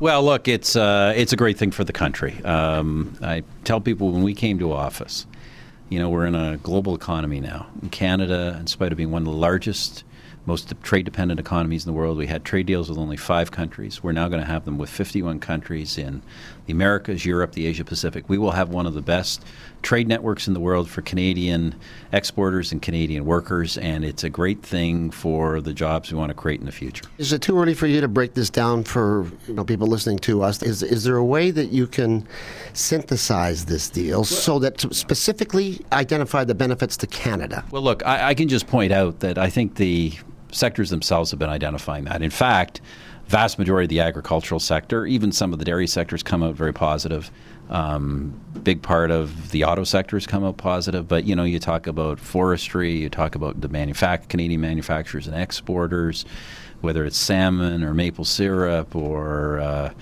Well, look, it's uh, it's a great thing for the country. Um, I tell people when we came to office, you know, we're in a global economy now. In Canada, in spite of being one of the largest most trade dependent economies in the world. We had trade deals with only five countries. We're now going to have them with 51 countries in the Americas, Europe, the Asia Pacific. We will have one of the best trade networks in the world for Canadian exporters and Canadian workers, and it's a great thing for the jobs we want to create in the future. Is it too early for you to break this down for you know, people listening to us? Is, is there a way that you can synthesize this deal so that specifically identify the benefits to Canada? Well, look, I, I can just point out that I think the sectors themselves have been identifying that. In fact, vast majority of the agricultural sector, even some of the dairy sectors, come out very positive. Um, big part of the auto sectors come out positive, but you know, you talk about forestry, you talk about the manufact- Canadian manufacturers and exporters, whether it's salmon or maple syrup or uh,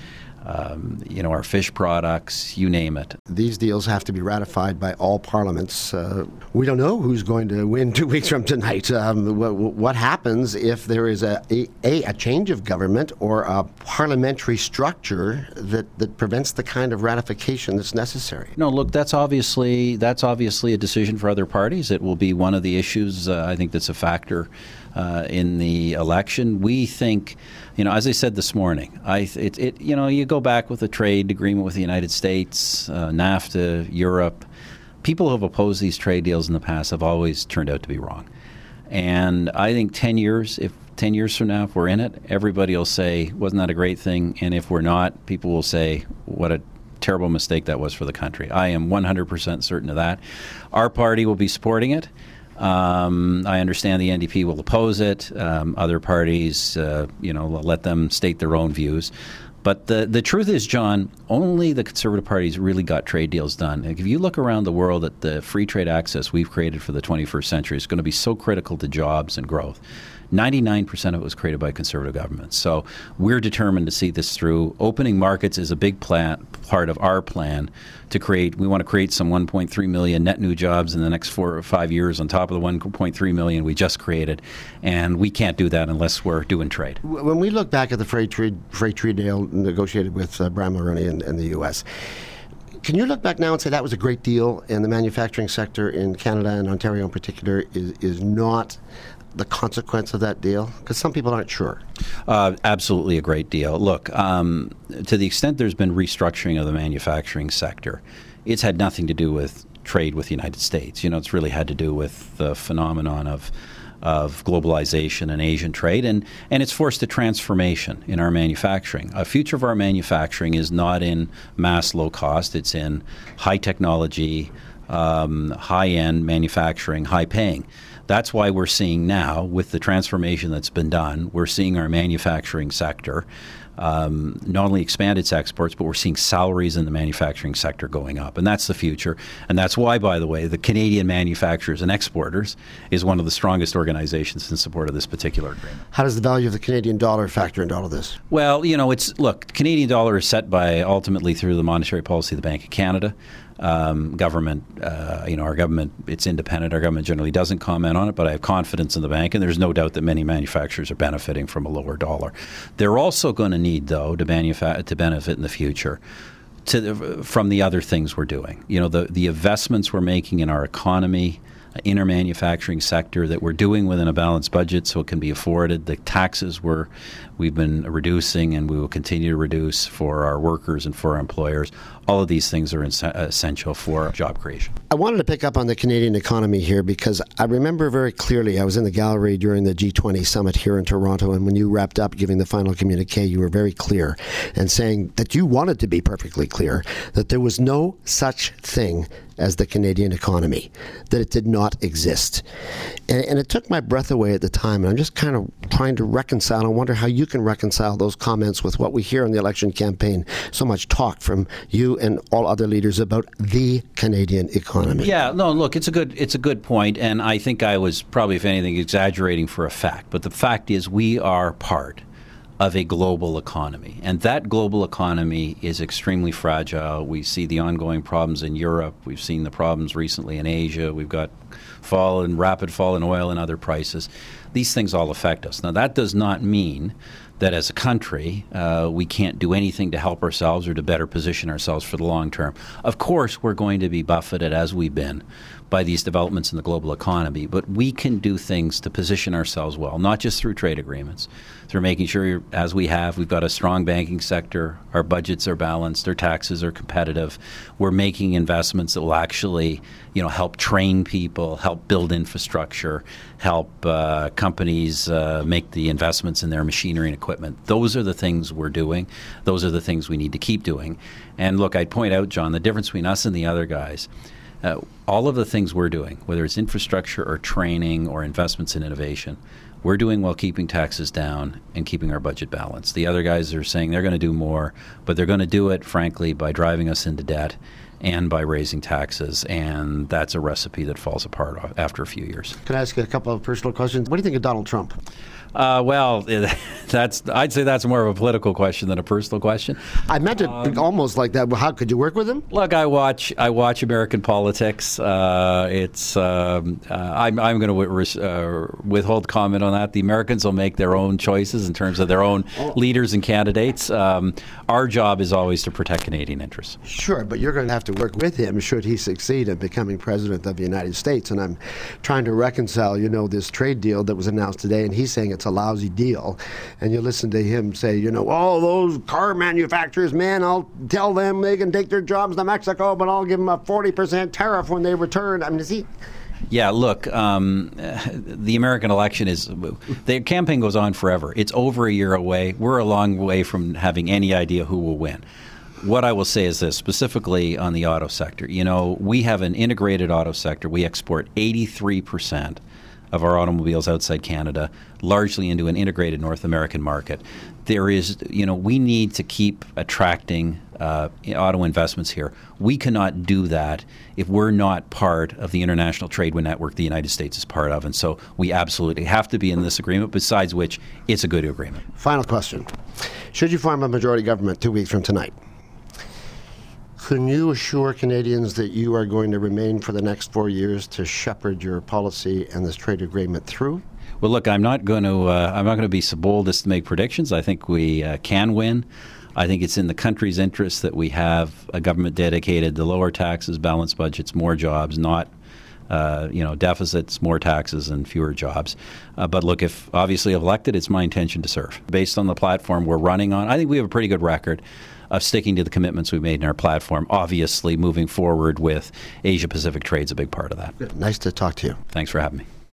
um, you know, our fish products, you name it. These deals have to be ratified by all parliaments. Uh, we don't know who's going to win two weeks from tonight. Um, what, what, happens if there is a, a, a, change of government or a parliamentary structure that, that prevents the kind of ratification that's necessary? No, look, that's obviously that's obviously a decision for other parties. It will be one of the issues uh, I think that's a factor uh, in the election. We think, you know, as I said this morning, I it, it you know you go back with a trade agreement with the United States, uh, NAFTA, Europe. People who have opposed these trade deals in the past have always turned out to be wrong. And I think 10 years, if 10 years from now, if we're in it, everybody will say, wasn't that a great thing? And if we're not, people will say, what a terrible mistake that was for the country. I am 100% certain of that. Our party will be supporting it. Um, I understand the NDP will oppose it. Um, other parties, uh, you know, let them state their own views. But the, the truth is, John, only the Conservative parties really got trade deals done. If you look around the world at the free trade access we've created for the 21st century, it's going to be so critical to jobs and growth. 99% of it was created by conservative governments. So we're determined to see this through. Opening markets is a big plan, part of our plan to create. We want to create some 1.3 million net new jobs in the next four or five years on top of the 1.3 million we just created. And we can't do that unless we're doing trade. When we look back at the free trade, free trade deal negotiated with uh, Brian Mulroney in, in the U.S., can you look back now and say that was a great deal, and the manufacturing sector in Canada and Ontario in particular is, is not the consequence of that deal? Because some people aren't sure. Uh, absolutely a great deal. Look, um, to the extent there's been restructuring of the manufacturing sector, it's had nothing to do with trade with the United States. You know, it's really had to do with the phenomenon of of globalization and Asian trade, and, and it's forced a transformation in our manufacturing. A future of our manufacturing is not in mass low cost, it's in high technology, um, high end manufacturing, high paying. That's why we're seeing now, with the transformation that's been done, we're seeing our manufacturing sector um, not only expand its exports, but we're seeing salaries in the manufacturing sector going up. And that's the future. And that's why, by the way, the Canadian Manufacturers and Exporters is one of the strongest organizations in support of this particular agreement. How does the value of the Canadian dollar factor into all of this? Well, you know, it's look, Canadian dollar is set by ultimately through the monetary policy of the Bank of Canada um, government, uh, you know, our government, it's independent. Our government generally doesn't comment on it, but I have confidence in the bank, and there's no doubt that many manufacturers are benefiting from a lower dollar. They're also going to need, though, to, manufa- to benefit in the future. The, from the other things we're doing, you know, the the investments we're making in our economy, in our manufacturing sector that we're doing within a balanced budget so it can be afforded. The taxes we're, we've been reducing and we will continue to reduce for our workers and for our employers. All of these things are essential for job creation. I wanted to pick up on the Canadian economy here because I remember very clearly I was in the gallery during the G20 summit here in Toronto, and when you wrapped up giving the final communique, you were very clear and saying that you wanted to be perfectly clear that there was no such thing as the Canadian economy, that it did not exist. And, and, it took my breath away at the time. And I'm just kind of trying to reconcile. I wonder how you can reconcile those comments with what we hear in the election campaign. So much talk from you and all other leaders about the Canadian economy. Yeah, no, look, it's a good it's a good point, and I think I was probably, if anything, exaggerating for a fact. But the fact is, we are part of a global economy. And that global economy is extremely fragile. We see the ongoing problems in Europe. We've seen the problems recently in Asia. We've got fall and rapid fall in oil and other prices. These things all affect us. Now, that does not mean that as a country, uh, we can't do anything to help ourselves or to better position ourselves for the long term. Of course, we're going to be buffeted, as we've been, by these developments in the global economy, but we can do things to position ourselves well, not just through trade agreements, through making sure, as we have, we've got a strong banking sector, our budgets are balanced, our taxes are competitive, we're making investments that will actually, you know, help train people, help build infrastructure, help uh, companies uh, make the investments in their machinery and equipment. Those are the things we're doing. Those are the things we need to keep doing. And look, I'd point out, John, the difference between us and the other guys uh, all of the things we're doing, whether it's infrastructure or training or investments in innovation, we're doing while keeping taxes down and keeping our budget balanced. The other guys are saying they're going to do more, but they're going to do it, frankly, by driving us into debt and by raising taxes. And that's a recipe that falls apart after a few years. Can I ask you a couple of personal questions? What do you think of Donald Trump? Uh, well, that's I'd say that's more of a political question than a personal question. I meant it um, almost like that. How could you work with him? Look, I watch I watch American politics. Uh, it's um, uh, I'm I'm going to uh, withhold comment on that. The Americans will make their own choices in terms of their own oh. leaders and candidates. Um, our job is always to protect Canadian interests. Sure, but you're going to have to work with him should he succeed in becoming president of the United States. And I'm trying to reconcile, you know, this trade deal that was announced today, and he's saying it's a lousy deal. And you listen to him say, you know, all those car manufacturers, man, I'll tell them they can take their jobs to Mexico, but I'll give them a 40% tariff when they return. I mean, is he. Yeah, look, um, the American election is the campaign goes on forever. It's over a year away. We're a long way from having any idea who will win. What I will say is this, specifically on the auto sector. You know, we have an integrated auto sector. We export 83 percent of our automobiles outside Canada, largely into an integrated North American market. There is, you know, we need to keep attracting uh, auto investments here. We cannot do that if we're not part of the international trade network the United States is part of. And so we absolutely have to be in this agreement, besides which it's a good agreement. Final question Should you form a majority government two weeks from tonight? Can you assure Canadians that you are going to remain for the next four years to shepherd your policy and this trade agreement through? Well, look, I'm not going to. Uh, I'm not going to be so bold as to make predictions. I think we uh, can win. I think it's in the country's interest that we have a government dedicated to lower taxes, balanced budgets, more jobs, not uh, you know, deficits, more taxes, and fewer jobs. Uh, but look, if obviously elected, it's my intention to serve. Based on the platform we're running on, I think we have a pretty good record of sticking to the commitments we made in our platform. Obviously, moving forward with Asia Pacific trade is a big part of that. Nice to talk to you. Thanks for having me.